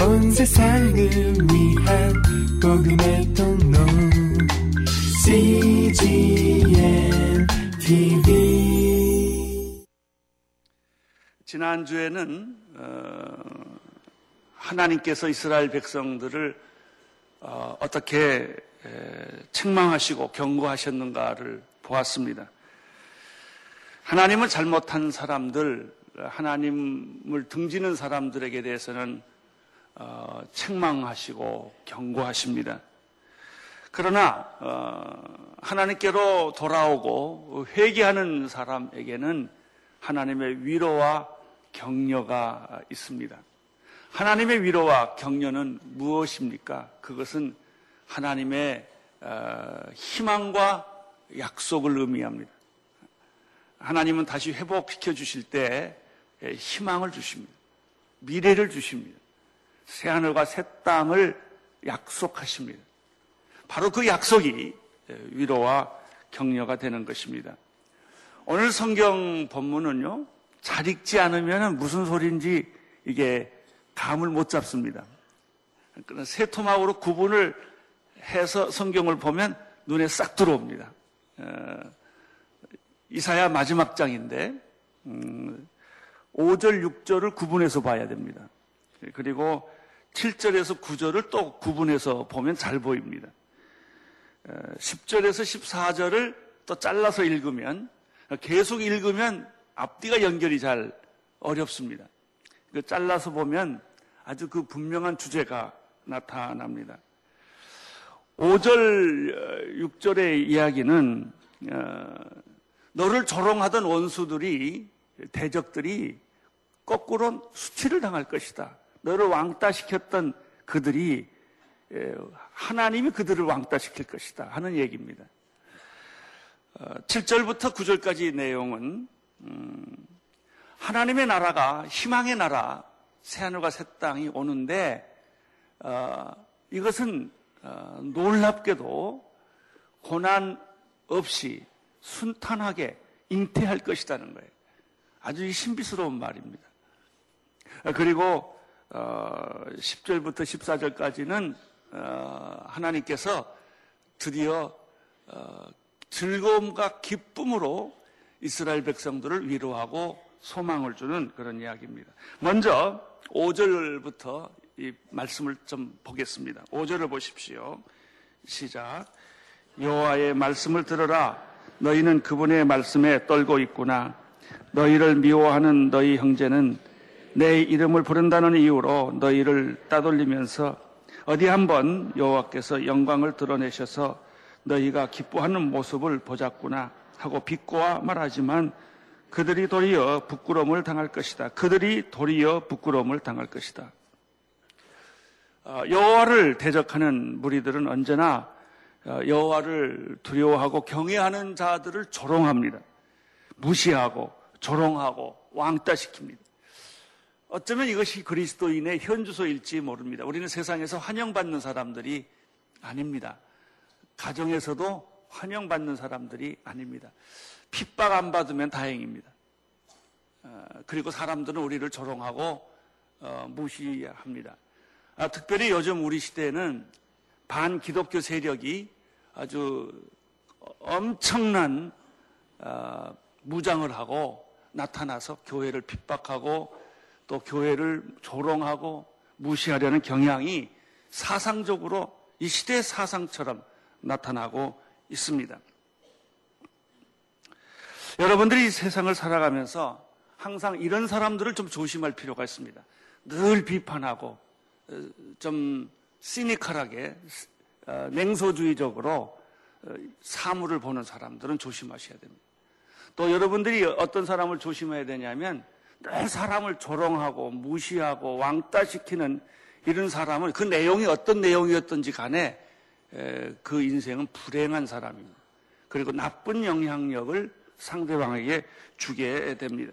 온 세상을 위한 복음의 통로 CGM TV 지난주에는 어, 하나님께서 이스라엘 백성들을 어, 떻게 책망하시고 경고하셨는가를 보았습니다. 하나님을 잘못한 사람들, 하나님을 등지는 사람들에게 대해서는 어, 책망하시고 경고하십니다. 그러나 어, 하나님께로 돌아오고 회개하는 사람에게는 하나님의 위로와 격려가 있습니다. 하나님의 위로와 격려는 무엇입니까? 그것은 하나님의 어, 희망과 약속을 의미합니다. 하나님은 다시 회복시켜 주실 때 희망을 주십니다. 미래를 주십니다. 새하늘과 새 땅을 약속하십니다. 바로 그 약속이 위로와 격려가 되는 것입니다. 오늘 성경 본문은요, 잘 읽지 않으면 무슨 소리인지 이게 감을 못 잡습니다. 새 토막으로 구분을 해서 성경을 보면 눈에 싹 들어옵니다. 어, 이사야 마지막 장인데 음, 5절, 6절을 구분해서 봐야 됩니다. 그리고 7절에서 9절을 또 구분해서 보면 잘 보입니다. 10절에서 14절을 또 잘라서 읽으면 계속 읽으면 앞뒤가 연결이 잘 어렵습니다. 그 잘라서 보면 아주 그 분명한 주제가 나타납니다. 5절, 6절의 이야기는 어, 너를 조롱하던 원수들이 대적들이 거꾸로 수치를 당할 것이다. 너를 왕따 시켰던 그들이 하나님이 그들을 왕따 시킬 것이다 하는 얘기입니다. 7절부터 어, 9절까지 내용은 음, 하나님의 나라가 희망의 나라 새하늘과 새 땅이 오는데 어, 이것은 어, 놀랍게도 고난 없이 순탄하게 잉태할 것이라는 거예요. 아주 신비스러운 말입니다. 그리고 10절부터 14절까지는 하나님께서 드디어 즐거움과 기쁨으로 이스라엘 백성들을 위로하고 소망을 주는 그런 이야기입니다. 먼저 5절부터 이 말씀을 좀 보겠습니다. 5절을 보십시오. 시작. 여호와의 말씀을 들어라. 너희는 그분의 말씀에 떨고 있구나. 너희를 미워하는 너희 형제는 내 이름을 부른다는 이유로 너희를 따돌리면서 어디 한번 여호와께서 영광을 드러내셔서 너희가 기뻐하는 모습을 보자꾸나 하고 비꼬아 말하지만 그들이 도리어 부끄러움을 당할 것이다. 그들이 도리어 부끄러움을 당할 것이다. 어, 여호와를 대적하는 무리들은 언제나 어, 여호와를 두려워하고 경외하는 자들을 조롱합니다. 무시하고 조롱하고 왕따시킵니다. 어쩌면 이것이 그리스도인의 현주소일지 모릅니다. 우리는 세상에서 환영받는 사람들이 아닙니다. 가정에서도 환영받는 사람들이 아닙니다. 핍박 안 받으면 다행입니다. 어, 그리고 사람들은 우리를 조롱하고 어, 무시합니다. 아, 특별히 요즘 우리 시대에는 반기독교 세력이 아주 엄청난 어, 무장을 하고 나타나서 교회를 핍박하고 또 교회를 조롱하고 무시하려는 경향이 사상적으로 이 시대의 사상처럼 나타나고 있습니다. 여러분들이 세상을 살아가면서 항상 이런 사람들을 좀 조심할 필요가 있습니다. 늘 비판하고 어, 좀 시니컬하게 어, 냉소주의적으로 어, 사물을 보는 사람들은 조심하셔야 됩니다. 또 여러분들이 어떤 사람을 조심해야 되냐면 늘 사람을 조롱하고 무시하고 왕따시키는 이런 사람은 그 내용이 어떤 내용이었던지 간에 그 인생은 불행한 사람입니다. 그리고 나쁜 영향력을 상대방에게 주게 됩니다.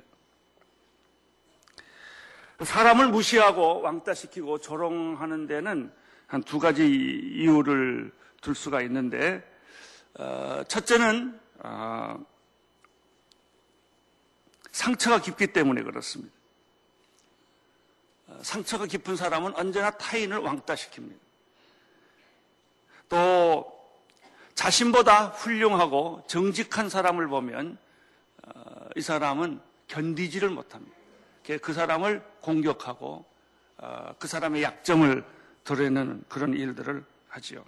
사람을 무시하고 왕따시키고 조롱하는 데는 한 두 가지 이유를 들 수가 있는데, 어, 첫째는, 어, 상처가 깊기 때문에 그렇습니다. 어, 상처가 깊은 사람은 언제나 타인을 왕따시킵니다. 또 자신보다 훌륭하고 정직한 사람을 보면 어, 이 사람은 견디지를 못합니다. 그 사람을 공격하고 어, 그 사람의 약점을 드러내는 그런 일들을 하지요.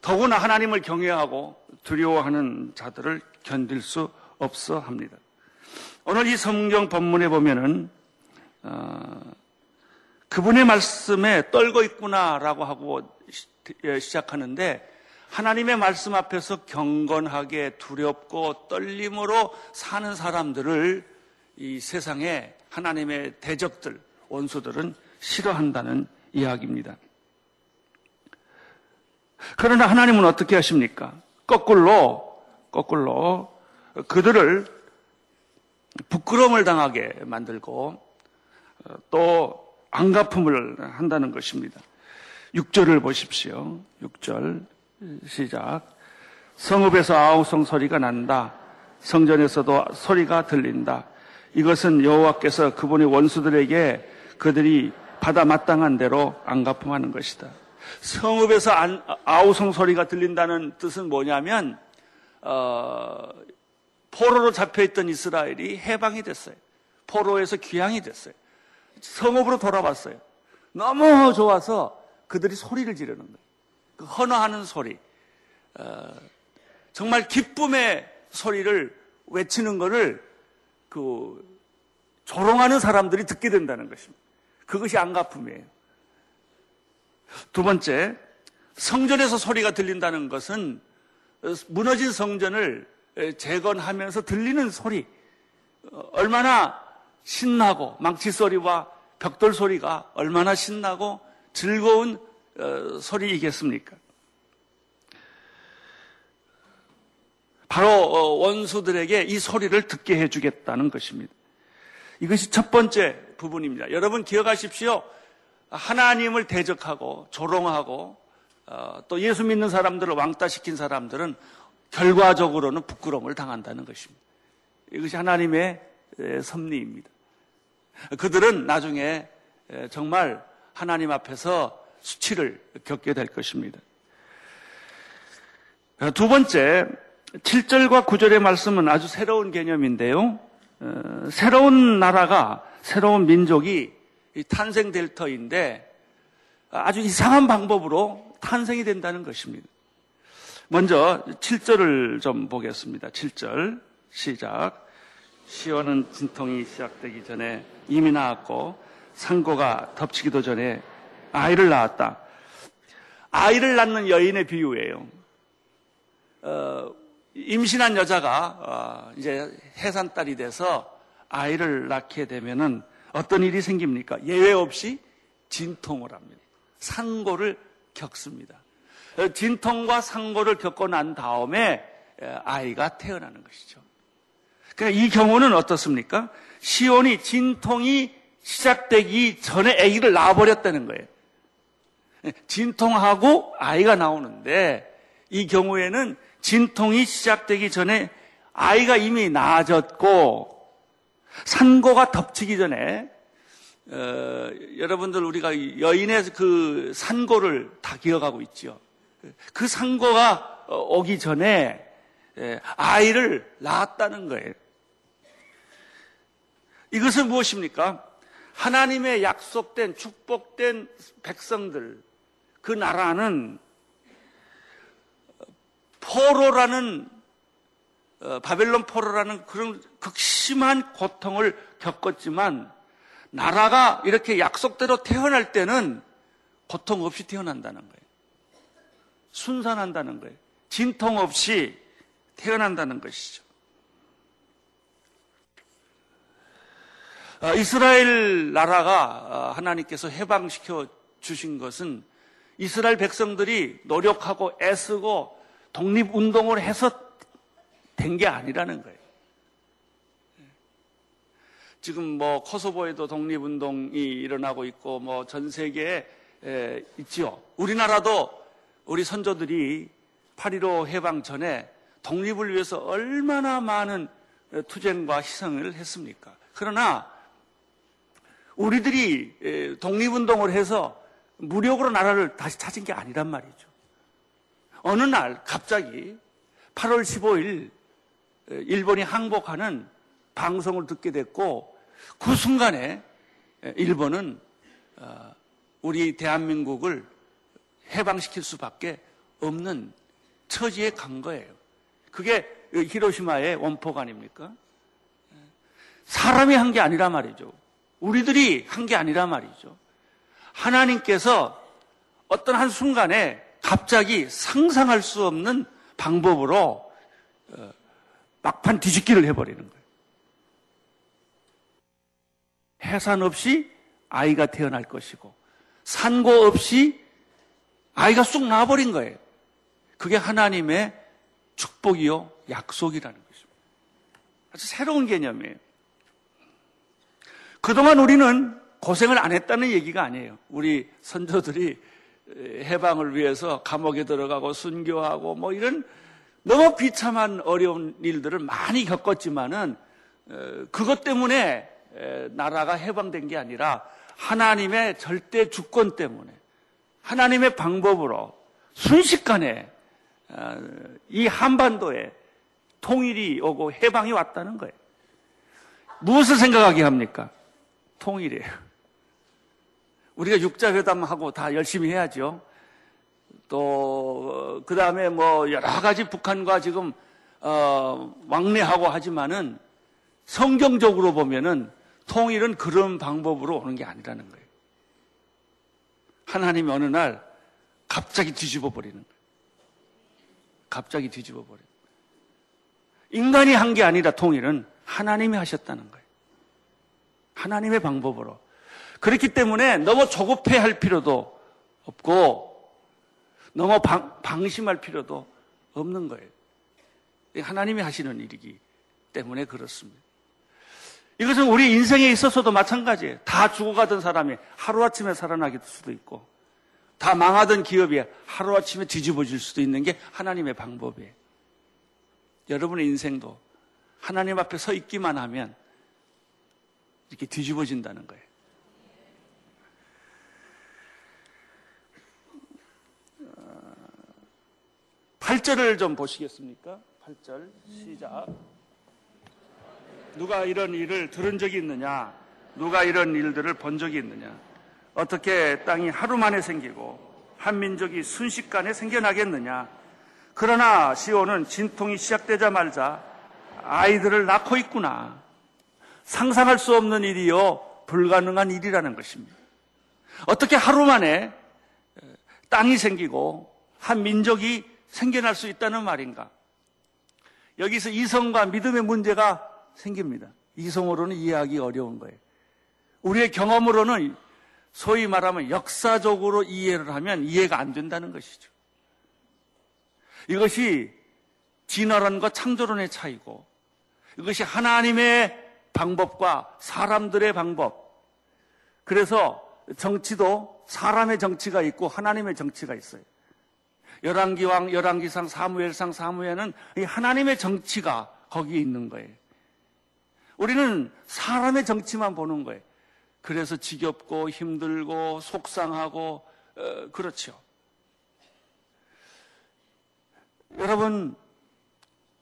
더구나 하나님을 경외하고 두려워하는 자들을 견딜 수 없어 합니다. 오늘 이 성경 본문에 보면은 어, 그분의 말씀에 떨고 있구나라고 하고 예, 시작하는데 하나님의 말씀 앞에서 경건하게 두렵고 떨림으로 사는 사람들을 이 세상에 하나님의 대적들, 원수들은 싫어한다는 이야기입니다. 그러나 하나님은 어떻게 하십니까? 거꾸로, 거꾸로 그들을 부끄러움을 당하게 만들고 또 안가품을 한다는 것입니다. 6절을 보십시오. 6절 시작. 성읍에서 아우성 소리가 난다. 성전에서도 소리가 들린다. 이것은 여호와께서 그분의 원수들에게 그들이 받아 마땅한 대로 안가품하는 것이다. 성읍에서 아우성 소리가 들린다는 뜻은 뭐냐면 어, 포로로 잡혀있던 이스라엘이 해방이 됐어요. 포로에서 귀향이 됐어요. 성읍으로 돌아왔어요. 너무 좋아서 그들이 소리를 지르는 거예요. 그 헌화하는 소리. 어, 정말 기쁨의 소리를 외치는 것을 그 조롱하는 사람들이 듣게 된다는 것입니다. 그것이 안가품이에요. 두 번째, 성전에서 소리가 들린다는 것은 무너진 성전을 재건하면서 들리는 소리. 어, 얼마나 신나고 망치 소리와 벽돌 소리가 얼마나 신나고 즐거운 어, 소리이겠습니까? 바로 어, 원수들에게 이 소리를 듣게 해주겠다는 것입니다. 이것이 첫 번째 부분입니다. 여러분 기억하십시오. 하나님을 대적하고 조롱하고 어, 또 예수 믿는 사람들을 왕따시킨 사람들은 결과적으로는 부끄러움을 당한다는 것입니다. 이것이 하나님의 섭리입니다. 그들은 나중에 정말 하나님 앞에서 수치를 겪게 될 것입니다. 두 번째, 7절과 9절의 말씀은 아주 새로운 개념인데요. 어, 새로운 나라가, 새로운 민족이 탄생될 터인데 아주 이상한 방법으로 탄생이 된다는 것입니다. 먼저 7절을 좀 보겠습니다. 7절 시작. 시원은 진통이 시작되기 전에 이미 나왔고 상고가 덮치기도 전에 아이를 낳았다. 아이를 낳는 여인의 비유예요. 어, 임신한 여자가 어, 이제 해산딸이 돼서 아이를 낳게 되면은 어떤 일이 생깁니까? 예외 없이 진통을 합니다. 상고를 겪습니다. 어, 진통과 상고를 겪고 난 다음에 아이가 태어나는 것이죠. 그러니까 이 경우는 어떻습니까? 시온이 진통이 시작되기 전에 아기를 낳아버렸다는 거예요. 진통하고 아이가 나오는데 이 경우에는 진통이 시작되기 전에 아이가 이미 나아졌고 산고가 덮치기 전에 어, 여러분들 우리가 여인의 그 산고를 다 기억하고 있죠. 그 산고가 오기 전에 예, 아이를 낳았다는 거예요. 이것은 무엇입니까? 하나님의 약속된 축복된 백성들 그 나라는 포로라는 어, 바벨론 포로라는 그런 극심한 고통을 겪었지만 나라가 이렇게 약속대로 태어날 때는 고통 없이 태어난다는 거예요. 순산한다는 거예요. 진통 없이 태어난다는 것이죠. 어, 이스라엘 나라가 어, 하나님께서 해방시켜 주신 것은 이스라엘 백성들이 노력하고 애쓰고 독립운동을 해서 된 게 아니라는 거예요. 지금 뭐 코소보에도 독립운동이 일어나고 있고 뭐 전 세계에 있지요. 우리나라도 우리 선조들이 8.15 해방 전에 독립을 위해서 얼마나 많은 투쟁과 희생을 했습니까? 그러나 우리들이 에, 독립운동을 해서 무력으로 나라를 다시 찾은 게 아니란 말이죠. 어느 날 갑자기 8월 15일 에, 일본이 항복하는 방송을 듣게 됐고 그 순간에 에, 일본은 어, 우리 대한민국을 해방시킬 수밖에 없는 처지에 간 거예요. 그게 히로시마의 원포가 아닙니까? 사람이 한 게 아니라 말이죠. 우리들이 한 게 아니라 말이죠. 하나님께서 어떤 한 순간에 갑자기 상상할 수 없는 방법으로 어, 막판 뒤집기를 해버리는 거예요. 해산 없이 아이가 태어날 것이고 산고 없이 아이가 쑥 나와버린 거예요. 그게 하나님의 축복이요 약속이라는 것입니다. 아주 새로운 개념이에요. 그동안 우리는 고생을 안 했다는 얘기가 아니에요. 우리 선조들이 해방을 위해서 감옥에 들어가고 순교하고 뭐 이런 너무 비참한 어려운 일들을 많이 겪었지만은 그것 때문에 나라가 해방된 게 아니라 하나님의 절대 주권 때문에 하나님의 방법으로 순식간에 어, 이 한반도에 통일이 오고 해방이 왔다는 거예요. 무엇을 생각하게 합니까? 통일이에요. 우리가 육자회담하고 다 열심히 해야죠. 또, 그 다음에 뭐 여러 가지 북한과 지금, 어, 왕래하고 하지만은 성경적으로 보면은 통일은 그런 방법으로 오는 게 아니라는 거예요. 하나님이 어느 날 갑자기 뒤집어 버리는. 갑자기 뒤집어 버려요. 인간이 한 게 아니라 통일은 하나님이 하셨다는 거예요. 하나님의 방법으로. 그렇기 때문에 너무 조급해 할 필요도 없고 너무 방, 방심할 필요도 없는 거예요. 하나님이 하시는 일이기 때문에 그렇습니다. 이것은 우리 인생에 있어서도 마찬가지예요. 다 죽어가던 사람이 하루아침에 살아나게 될 수도 있고 다 망하던 기업이 하루아침에 뒤집어질 수도 있는 게 하나님의 방법이에요. 여러분의 인생도 하나님 앞에 서 있기만 하면 이렇게 뒤집어진다는 거예요. 8절을 좀 보시겠습니까? 8절 시작. 누가 이런 일을 들은 적이 있느냐? 누가 이런 일들을 본 적이 있느냐? 어떻게 땅이 하루 만에 생기고 한 민족이 순식간에 생겨나겠느냐? 그러나 시온은 진통이 시작되자마자 아이들을 낳고 있구나. 상상할 수 없는 일이요, 불가능한 일이라는 것입니다. 어떻게 하루 만에 땅이 생기고 한 민족이 생겨날 수 있다는 말인가? 여기서 이성과 믿음의 문제가 생깁니다. 이성으로는 이해하기 어려운 거예요. 우리의 경험으로는 소위 말하면 역사적으로 이해를 하면 이해가 안 된다는 것이죠. 이것이 진화론과 창조론의 차이고 이것이 하나님의 방법과 사람들의 방법. 그래서 정치도 사람의 정치가 있고 하나님의 정치가 있어요. 열왕기왕, 열왕기상, 사무엘상, 사무엘은 하나님의 정치가 거기에 있는 거예요. 우리는 사람의 정치만 보는 거예요. 그래서 지겹고 힘들고 속상하고 어, 그렇죠. 여러분,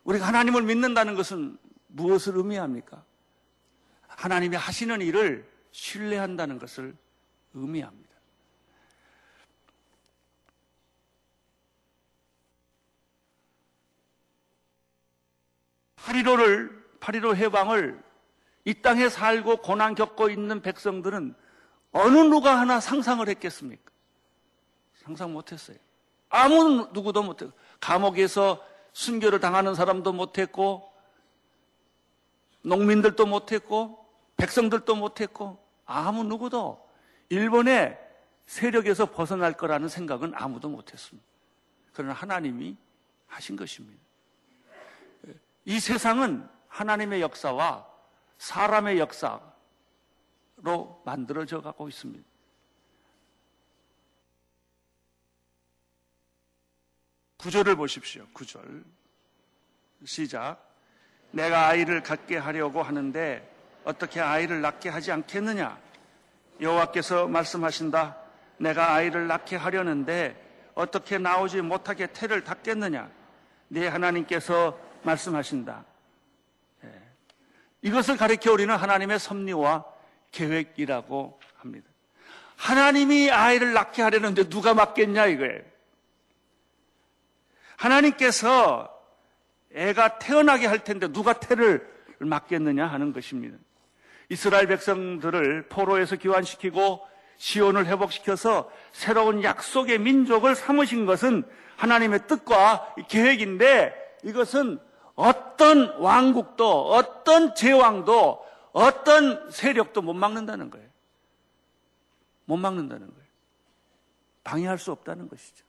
우리가 하나님을 믿는다는 것은 무엇을 의미합니까? 하나님이 하시는 일을 신뢰한다는 것을 의미합니다. 파리로를, 파리로 해방을 이 땅에 살고 고난 겪고 있는 백성들은 어느 누가 하나 상상을 했겠습니까? 상상 못했어요. 아무 누구도 못했고 감옥에서 순교를 당하는 사람도 못했고 농민들도 못했고 백성들도 못했고 아무 누구도 일본의 세력에서 벗어날 거라는 생각은 아무도 못했습니다. 그러나 하나님이 하신 것입니다. 이 세상은 하나님의 역사와 사람의 역사로 만들어져 가고 있습니다. 구절을 보십시오. 구절. 시작. 내가 아이를 갖게 하려고 하는데 어떻게 아이를 낳게 하지 않겠느냐? 여호와께서 말씀하신다. 내가 아이를 낳게 하려는데 어떻게 나오지 못하게 태를 닫겠느냐? 네 하나님께서 말씀하신다. 예. 이것을 가리켜 우리는 하나님의 섭리와 계획이라고 합니다. 하나님이 아이를 낳게 하려는데 누가 맡겠냐 이거예요. 하나님께서 애가 태어나게 할 텐데 누가 태를 맡겠느냐 하는 것입니다. 이스라엘 백성들을 포로에서 귀환시키고 시온을 회복시켜서 새로운 약속의 민족을 삼으신 것은 하나님의 뜻과 계획인데 이것은 어떤 왕국도 어떤 제왕도 어떤 세력도 못 막는다는 거예요. 못 막는다는 거예요. 방해할 수 없다는 것이죠.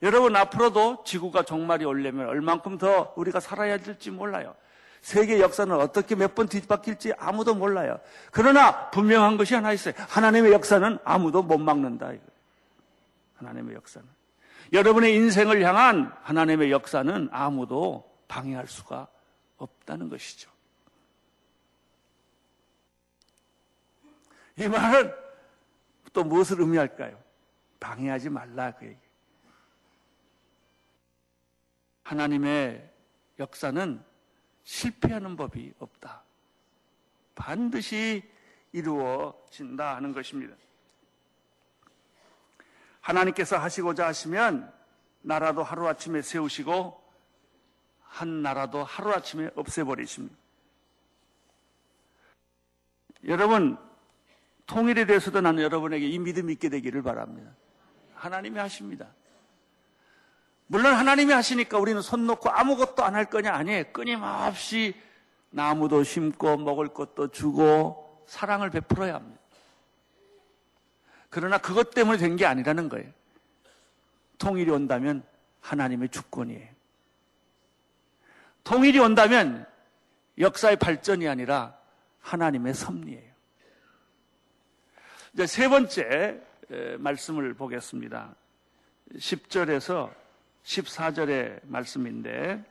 여러분 앞으로도 지구가 종말이 올려면 얼만큼 더 우리가 살아야 될지 몰라요. 세계 역사는 어떻게 몇 번 뒤바뀔지 아무도 몰라요. 그러나 분명한 것이 하나 있어요. 하나님의 역사는 아무도 못 막는다. 하나님의 역사는. 여러분의 인생을 향한 하나님의 역사는 아무도 방해할 수가 없다는 것이죠. 이 말은 또 무엇을 의미할까요? 방해하지 말라 그 얘기. 하나님의 역사는 실패하는 법이 없다. 반드시 이루어진다 하는 것입니다. 하나님께서 하시고자 하시면 나라도 하루아침에 세우시고 한 나라도 하루아침에 없애버리십니다. 여러분, 통일에 대해서도 나는 여러분에게 이 믿음이 있게 되기를 바랍니다. 하나님이 하십니다. 물론 하나님이 하시니까 우리는 손 놓고 아무것도 안 할 거냐? 아니에요. 끊임없이 나무도 심고 먹을 것도 주고 사랑을 베풀어야 합니다. 그러나 그것 때문에 된 게 아니라는 거예요. 통일이 온다면 하나님의 주권이에요. 통일이 온다면 역사의 발전이 아니라 하나님의 섭리예요. 이제 세 번째 말씀을 보겠습니다. 10절에서 14절의 말씀인데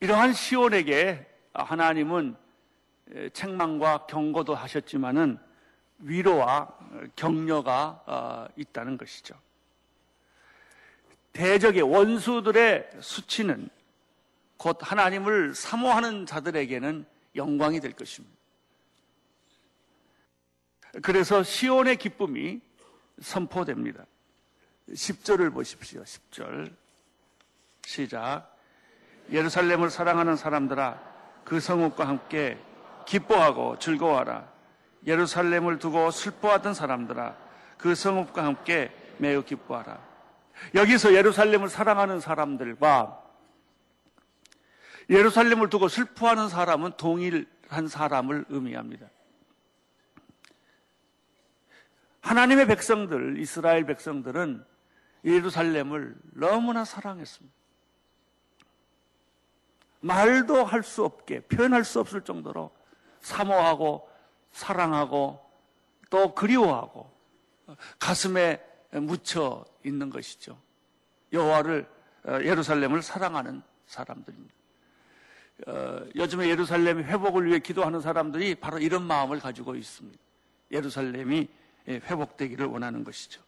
이러한 시온에게 하나님은 책망과 경고도 하셨지만은 위로와 격려가 어, 있다는 것이죠. 대적의 원수들의 수치는 곧 하나님을 사모하는 자들에게는 영광이 될 것입니다. 그래서 시온의 기쁨이 선포됩니다. 10절을 보십시오. 10절. 시작. 예루살렘을 사랑하는 사람들아 그 성읍과 함께 기뻐하고 즐거워하라. 예루살렘을 두고 슬퍼하던 사람들아 그 성읍과 함께 매우 기뻐하라. 여기서 예루살렘을 사랑하는 사람들과 예루살렘을 두고 슬퍼하는 사람은 동일한 사람을 의미합니다. 하나님의 백성들, 이스라엘 백성들은 예루살렘을 너무나 사랑했습니다. 말도 할 수 없게, 표현할 수 없을 정도로 사모하고, 사랑하고, 또 그리워하고, 가슴에 묻혀 있는 것이죠. 여호와를 어, 예루살렘을 사랑하는 사람들입니다. 어, 요즘에 예루살렘 회복을 위해 기도하는 사람들이 바로 이런 마음을 가지고 있습니다. 예루살렘이 회복되기를 원하는 것이죠.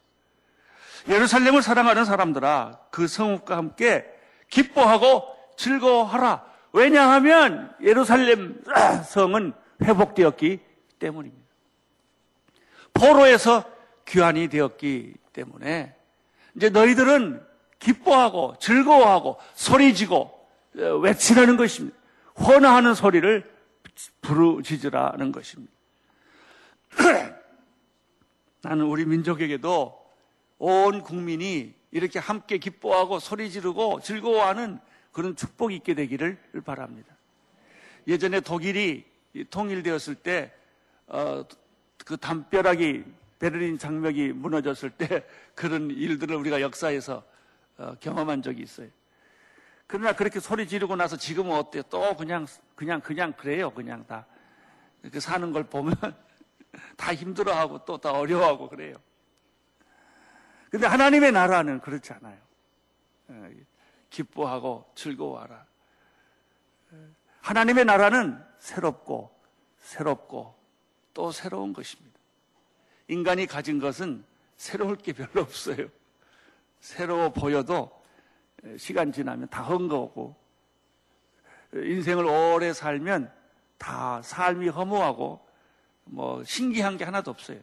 예루살렘을 사랑하는 사람들아 그 성읍과 함께 기뻐하고 즐거워하라. 왜냐하면 예루살렘 성은 회복되었기 때문입니다. 포로에서 귀환이 되었기 때문에 이제 너희들은 기뻐하고 즐거워하고 소리지고 어, 외치라는 것입니다. 헌화하는 소리를 부르짖으라는 것입니다. 나는 우리 민족에게도 온 국민이 이렇게 함께 기뻐하고 소리 지르고 즐거워하는 그런 축복이 있게 되기를 바랍니다. 예전에 독일이 통일되었을 때, 어, 그 담벼락이 베를린 장벽이 무너졌을 때 그런 일들을 우리가 역사에서 어, 경험한 적이 있어요. 그러나 그렇게 소리 지르고 나서 지금은 어때요? 또 그냥, 그냥, 그냥 그래요. 그냥 다. 이렇게 사는 걸 보면 다 힘들어하고 또 다 어려워하고 그래요. 근데 하나님의 나라는 그렇지 않아요. 예, 기뻐하고 즐거워하라. 예, 하나님의 나라는 새롭고 새롭고 또 새로운 것입니다. 인간이 가진 것은 새로울 게 별로 없어요. 새로워 보여도 시간 지나면 다 헝거고 인생을 오래 살면 다 삶이 허무하고 뭐 신기한 게 하나도 없어요.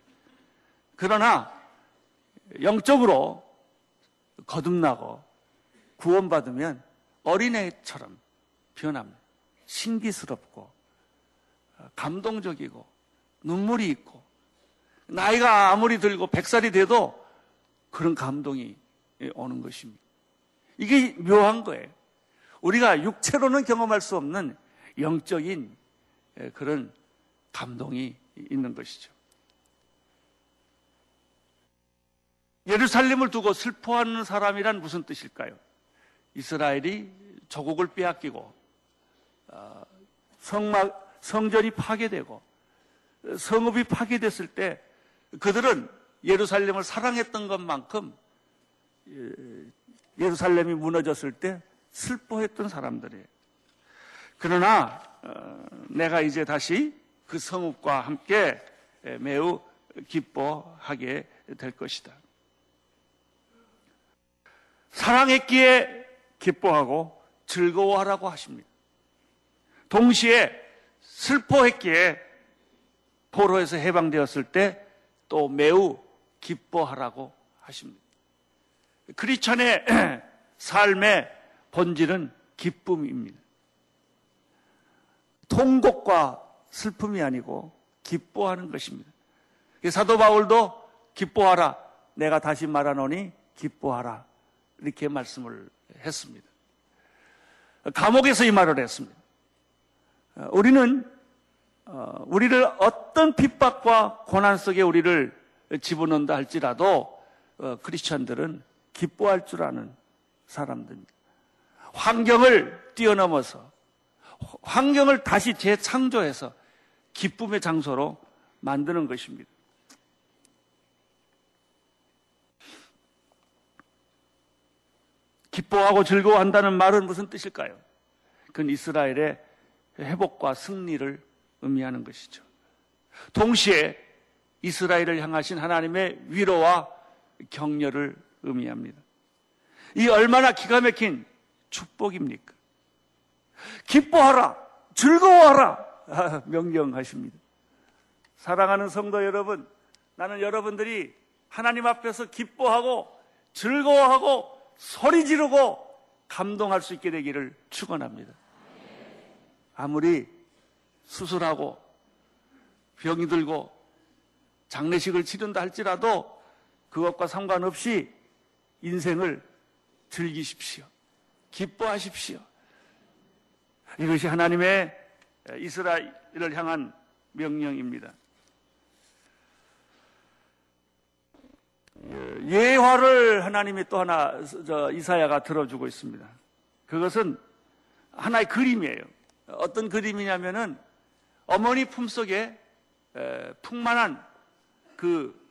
그러나 영적으로 거듭나고 구원받으면 어린애처럼 변합니다. 신기스럽고 감동적이고 눈물이 있고 나이가 아무리 들고 백살이 돼도 그런 감동이 오는 것입니다. 이게 묘한 거예요. 우리가 육체로는 경험할 수 없는 영적인 그런 감동이 있는 것이죠. 예루살렘을 두고 슬퍼하는 사람이란 무슨 뜻일까요? 이스라엘이 조국을 빼앗기고 어, 성막 성전이 파괴되고 성읍이 파괴됐을 때 그들은 예루살렘을 사랑했던 것만큼 예, 예루살렘이 무너졌을 때 슬퍼했던 사람들이에요. 그러나 어, 내가 이제 다시 그 성읍과 함께 매우 기뻐하게 될 것이다. 사랑했기에 기뻐하고 즐거워하라고 하십니다. 동시에 슬퍼했기에 포로에서 해방되었을 때 또 매우 기뻐하라고 하십니다. 크리스천의 삶의 본질은 기쁨입니다. 통곡과 슬픔이 아니고 기뻐하는 것입니다. 사도 바울도 기뻐하라. 내가 다시 말하노니 기뻐하라. 이렇게 말씀을 했습니다. 감옥에서 이 말을 했습니다. 우리는 어, 우리를 어떤 핍박과 고난 속에 우리를 집어넣는다 할지라도 어, 크리스천들은 기뻐할 줄 아는 사람들입니다. 환경을 뛰어넘어서 환경을 다시 재창조해서 기쁨의 장소로 만드는 것입니다. 기뻐하고 즐거워한다는 말은 무슨 뜻일까요? 그건 이스라엘의 회복과 승리를 의미하는 것이죠. 동시에 이스라엘을 향하신 하나님의 위로와 격려를 의미합니다. 이 얼마나 기가 막힌 축복입니까? 기뻐하라, 즐거워하라, 아, 명령하십니다. 사랑하는 성도 여러분, 나는 여러분들이 하나님 앞에서 기뻐하고 즐거워하고 소리 지르고 감동할 수 있게 되기를 축원합니다. 아무리 수술하고 병이 들고 장례식을 치른다 할지라도 그것과 상관없이 인생을 즐기십시오. 기뻐하십시오. 이것이 하나님의 이스라엘을 향한 명령입니다. 예화를 하나님이 또 하나 이사야가 들어주고 있습니다. 그것은 하나의 그림이에요. 어떤 그림이냐면은 어머니 품 속에 풍만한 그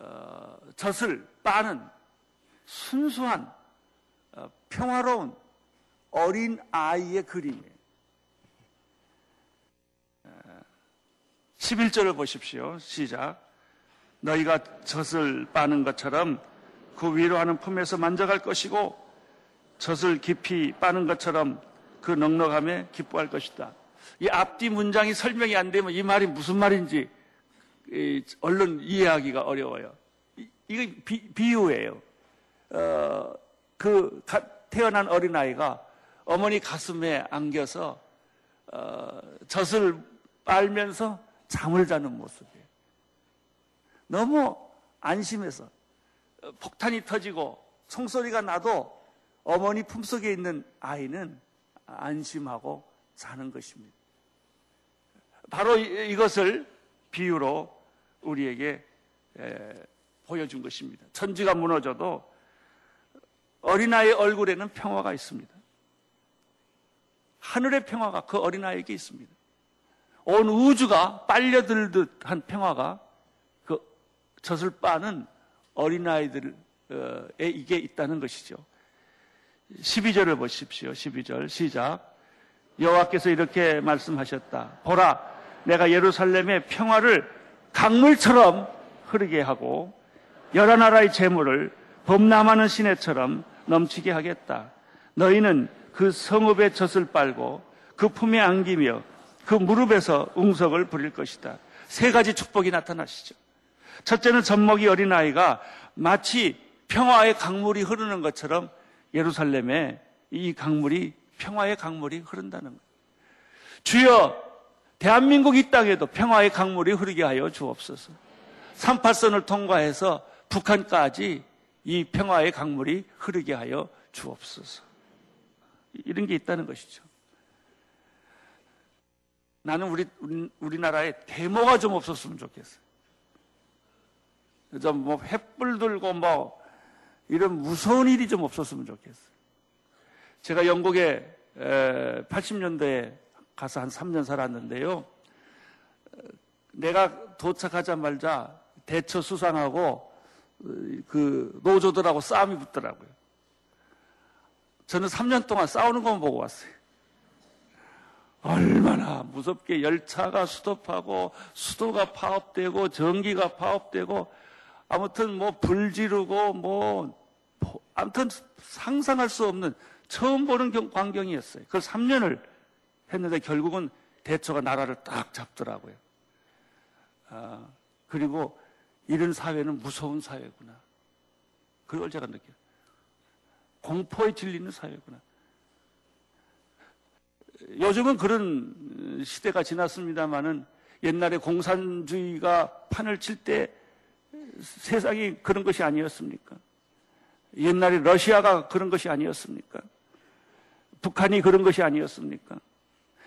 어, 젖을 빠는 순수한 어, 평화로운 어린 아이의 그림이에요. 11절을 보십시오. 시작. 너희가 젖을 빠는 것처럼 그 위로 하는 품에서 만져갈 것이고 젖을 깊이 빠는 것처럼 그 넉넉함에 기뻐할 것이다. 이 앞뒤 문장이 설명이 안 되면 이 말이 무슨 말인지 얼른 이해하기가 어려워요. 이게 비, 유예요 어, 그 태어난 어린아이가 어머니 가슴에 안겨서 어, 젖을 빨면서 잠을 자는 모습이에요. 너무 안심해서 폭탄이 터지고 총소리가 나도 어머니 품속에 있는 아이는 안심하고 자는 것입니다. 바로 이것을 비유로 우리에게 보여준 것입니다. 천지가 무너져도 어린아이의 얼굴에는 평화가 있습니다. 하늘의 평화가 그 어린아이에게 있습니다. 온 우주가 빨려들듯 한 평화가 그 젖을 빠는 어린아이들에 이게 있다는 것이죠. 12절을 보십시오. 12절 시작. 여호와께서 이렇게 말씀하셨다. 보라, 내가 예루살렘의 평화를 강물처럼 흐르게 하고 여러 나라의 재물을 범람하는 시내처럼 넘치게 하겠다. 너희는 그 성읍의 젖을 빨고 그 품에 안기며 그 무릎에서 웅석을 부릴 것이다. 세 가지 축복이 나타나시죠. 첫째는 젖먹이 어린아이가 마치 평화의 강물이 흐르는 것처럼 예루살렘에 이 강물이 평화의 강물이 흐른다는 거예요. 주여 대한민국 이 땅에도 평화의 강물이 흐르게 하여 주옵소서. 38선을 통과해서 북한까지 이 평화의 강물이 흐르게 하여 주옵소서. 이런 게 있다는 것이죠. 나는 우리, 우리나라에 데모가 좀 없었으면 좋겠어요. 좀뭐 횃불 들고 뭐 이런 무서운 일이 좀 없었으면 좋겠어요. 제가 영국에 80년대에 가서 한 3년 살았는데요. 내가 도착하자마자 대처 수상하고 그 노조들하고 싸움이 붙더라고요. 저는 3년 동안 싸우는 것만 보고 왔어요. 얼마나 무섭게 열차가 수도하고 수도가 파업되고 전기가 파업되고 아무튼 뭐 불 지르고 뭐 아무튼 상상할 수 없는 처음 보는 광경이었어요. 그걸 3년을 했는데 결국은 대처가 나라를 딱 잡더라고요. 아, 그리고 이런 사회는 무서운 사회구나. 그걸 제가 느껴요. 공포에 질리는 사회구나. 요즘은 그런 시대가 지났습니다만은 옛날에 공산주의가 판을 칠 때 세상이 그런 것이 아니었습니까? 옛날에 러시아가 그런 것이 아니었습니까? 북한이 그런 것이 아니었습니까?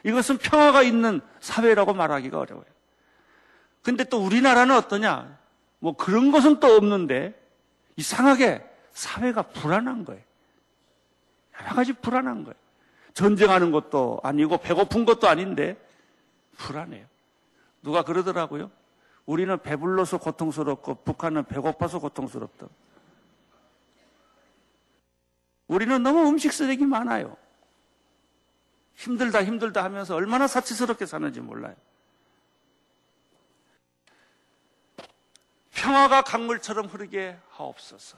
이것은 평화가 있는 사회라고 말하기가 어려워요. 근데 또 우리나라는 어떠냐? 뭐 그런 것은 또 없는데 이상하게 사회가 불안한 거예요. 여러 가지 불안한 거예요. 전쟁하는 것도 아니고 배고픈 것도 아닌데 불안해요. 누가 그러더라고요. 우리는 배불러서 고통스럽고 북한은 배고파서 고통스럽다. 우리는 너무 음식 쓰레기 많아요. 힘들다 힘들다 하면서 얼마나 사치스럽게 사는지 몰라요. 평화가 강물처럼 흐르게 하옵소서.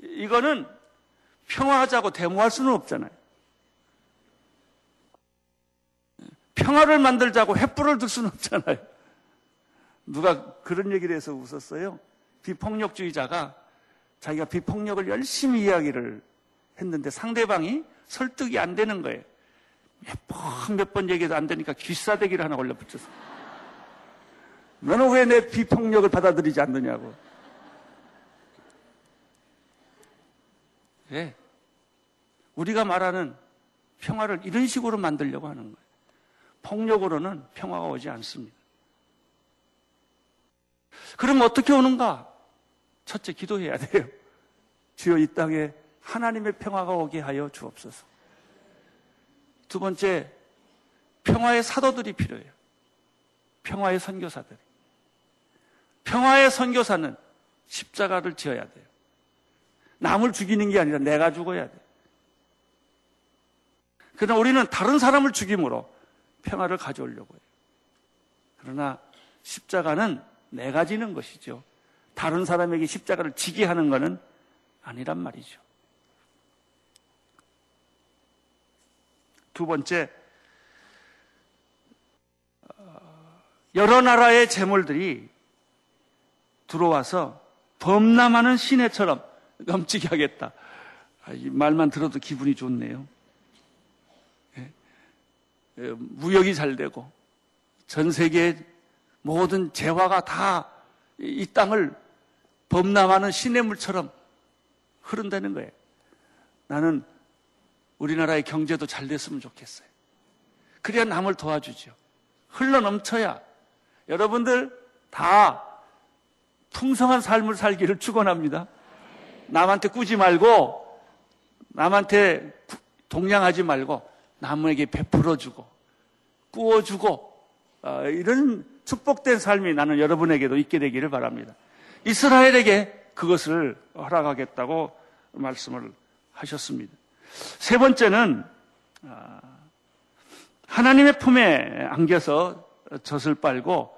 이거는 평화하자고 데모할 수는 없잖아요. 평화를 만들자고 횃불을 들 수는 없잖아요. 누가 그런 얘기를 해서 웃었어요. 비폭력주의자가 자기가 비폭력을 열심히 이야기를 했는데 상대방이 설득이 안 되는 거예요. 몇 번, 몇 번 얘기해도 안 되니까 귀싸대기를 하나 올려붙였어. 너는 왜 내 비폭력을 받아들이지 않느냐고. 예. 우리가 말하는 평화를 이런 식으로 만들려고 하는 거예요. 폭력으로는 평화가 오지 않습니다. 그럼 어떻게 오는가? 첫째, 기도해야 돼요. 주여 이 땅에 하나님의 평화가 오게 하여 주옵소서. 두 번째, 평화의 사도들이 필요해요. 평화의 선교사들이. 평화의 선교사는 십자가를 지어야 돼요. 남을 죽이는 게 아니라 내가 죽어야 돼요. 그러나 우리는 다른 사람을 죽임으로 평화를 가져오려고 해요. 그러나 십자가는 내가 지는 것이죠. 다른 사람에게 십자가를 지게 하는 것은 아니란 말이죠. 두 번째, 어, 여러 나라의 재물들이 들어와서 범람하는 시내처럼 넘치게 하겠다. 아, 이 말만 들어도 기분이 좋네요. 예. 예, 무역이 잘 되고 전 세계 모든 재화가 다 이 땅을 범람하는 시냇물처럼 흐른다는 거예요. 나는 우리나라의 경제도 잘 됐으면 좋겠어요. 그래야 남을 도와주죠. 흘러 넘쳐야 여러분들 다 풍성한 삶을 살기를 축원합니다. 남한테 꾸지 말고 남한테 동냥하지 말고 남에게 베풀어주고 꾸어주고 어, 이런 축복된 삶이 나는 여러분에게도 있게 되기를 바랍니다. 이스라엘에게 그것을 허락하겠다고 말씀을 하셨습니다. 세 번째는 아, 하나님의 품에 안겨서 젖을 빨고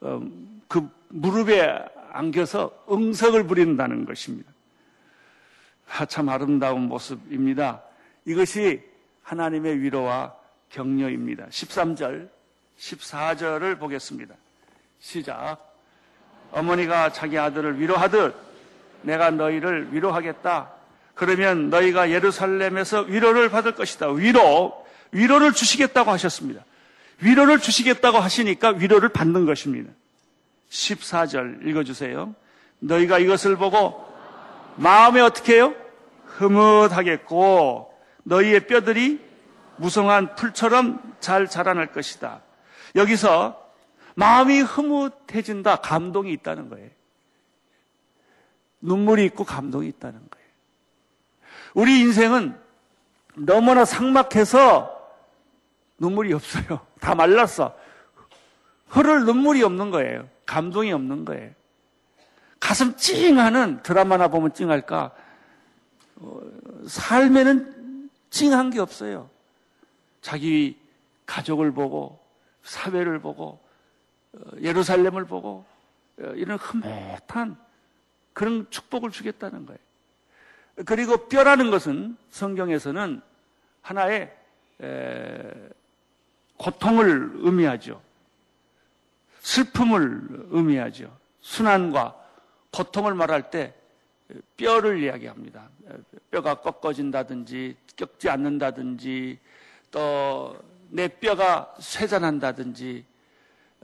어, 그 무릎에 안겨서 응석을 부린다는 것입니다. 아, 참 아름다운 모습입니다. 이것이 하나님의 위로와 격려입니다. 13절, 14절을 보겠습니다. 시작. 어머니가 자기 아들을 위로하듯 내가 너희를 위로하겠다. 그러면 너희가 예루살렘에서 위로를 받을 것이다. 위로, 위로를 주시겠다고 하셨습니다. 위로를 주시겠다고 하시니까 위로를 받는 것입니다. 14절 읽어주세요. 너희가 이것을 보고 마음에 어떻게 해요? 흐뭇하겠고 너희의 뼈들이 무성한 풀처럼 잘 자라날 것이다. 여기서 마음이 흐뭇해진다. 감동이 있다는 거예요. 눈물이 있고 감동이 있다는 거예요. 우리 인생은 너무나 삭막해서 눈물이 없어요. 다 말랐어. 흐를 눈물이 없는 거예요. 감동이 없는 거예요. 가슴 찡하는 드라마나 보면 찡할까? 어, 삶에는 찡한 게 없어요. 자기 가족을 보고 사회를 보고 어, 예루살렘을 보고 어, 이런 흐뭇한 그런 축복을 주겠다는 거예요. 그리고 뼈라는 것은 성경에서는 하나의 고통을 의미하죠. 슬픔을 의미하죠. 순환과 고통을 말할 때 뼈를 이야기합니다. 뼈가 꺾어진다든지 꺾지 않는다든지 또 내 뼈가 쇠잔한다든지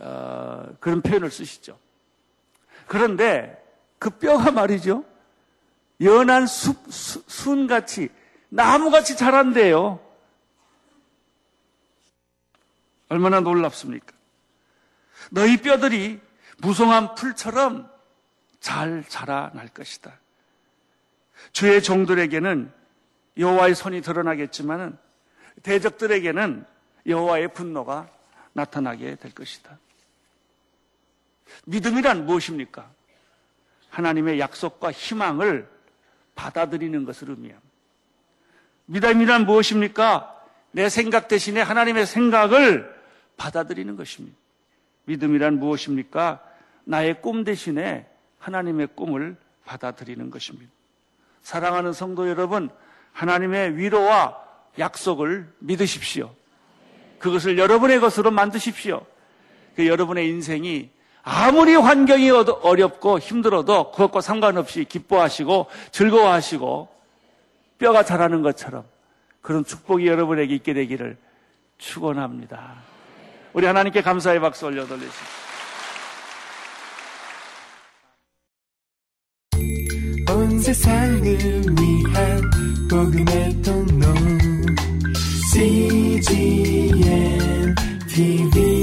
어, 그런 표현을 쓰시죠. 그런데 그 뼈가 말이죠. 연한 숲, 수, 순같이 나무같이 자란대요. 얼마나 놀랍습니까? 너희 뼈들이 무성한 풀처럼 잘 자라날 것이다. 주의 종들에게는 여호와의 손이 드러나겠지만은 대적들에게는 여호와의 분노가 나타나게 될 것이다. 믿음이란 무엇입니까? 하나님의 약속과 희망을 받아들이는 것을 의미합니다. 믿음이란 무엇입니까? 내 생각 대신에 하나님의 생각을 받아들이는 것입니다. 믿음이란 무엇입니까? 나의 꿈 대신에 하나님의 꿈을 받아들이는 것입니다. 사랑하는 성도 여러분, 하나님의 위로와 약속을 믿으십시오. 그것을 여러분의 것으로 만드십시오. 그 여러분의 인생이 아무리 환경이 어렵고 힘들어도 그것과 상관없이 기뻐하시고 즐거워하시고 뼈가 자라는 것처럼 그런 축복이 여러분에게 있게 되기를 축원합니다. 우리 하나님께 감사의 박수 올려 돌리십시오. 온 세상을 위한 복음의 통로 CGM TV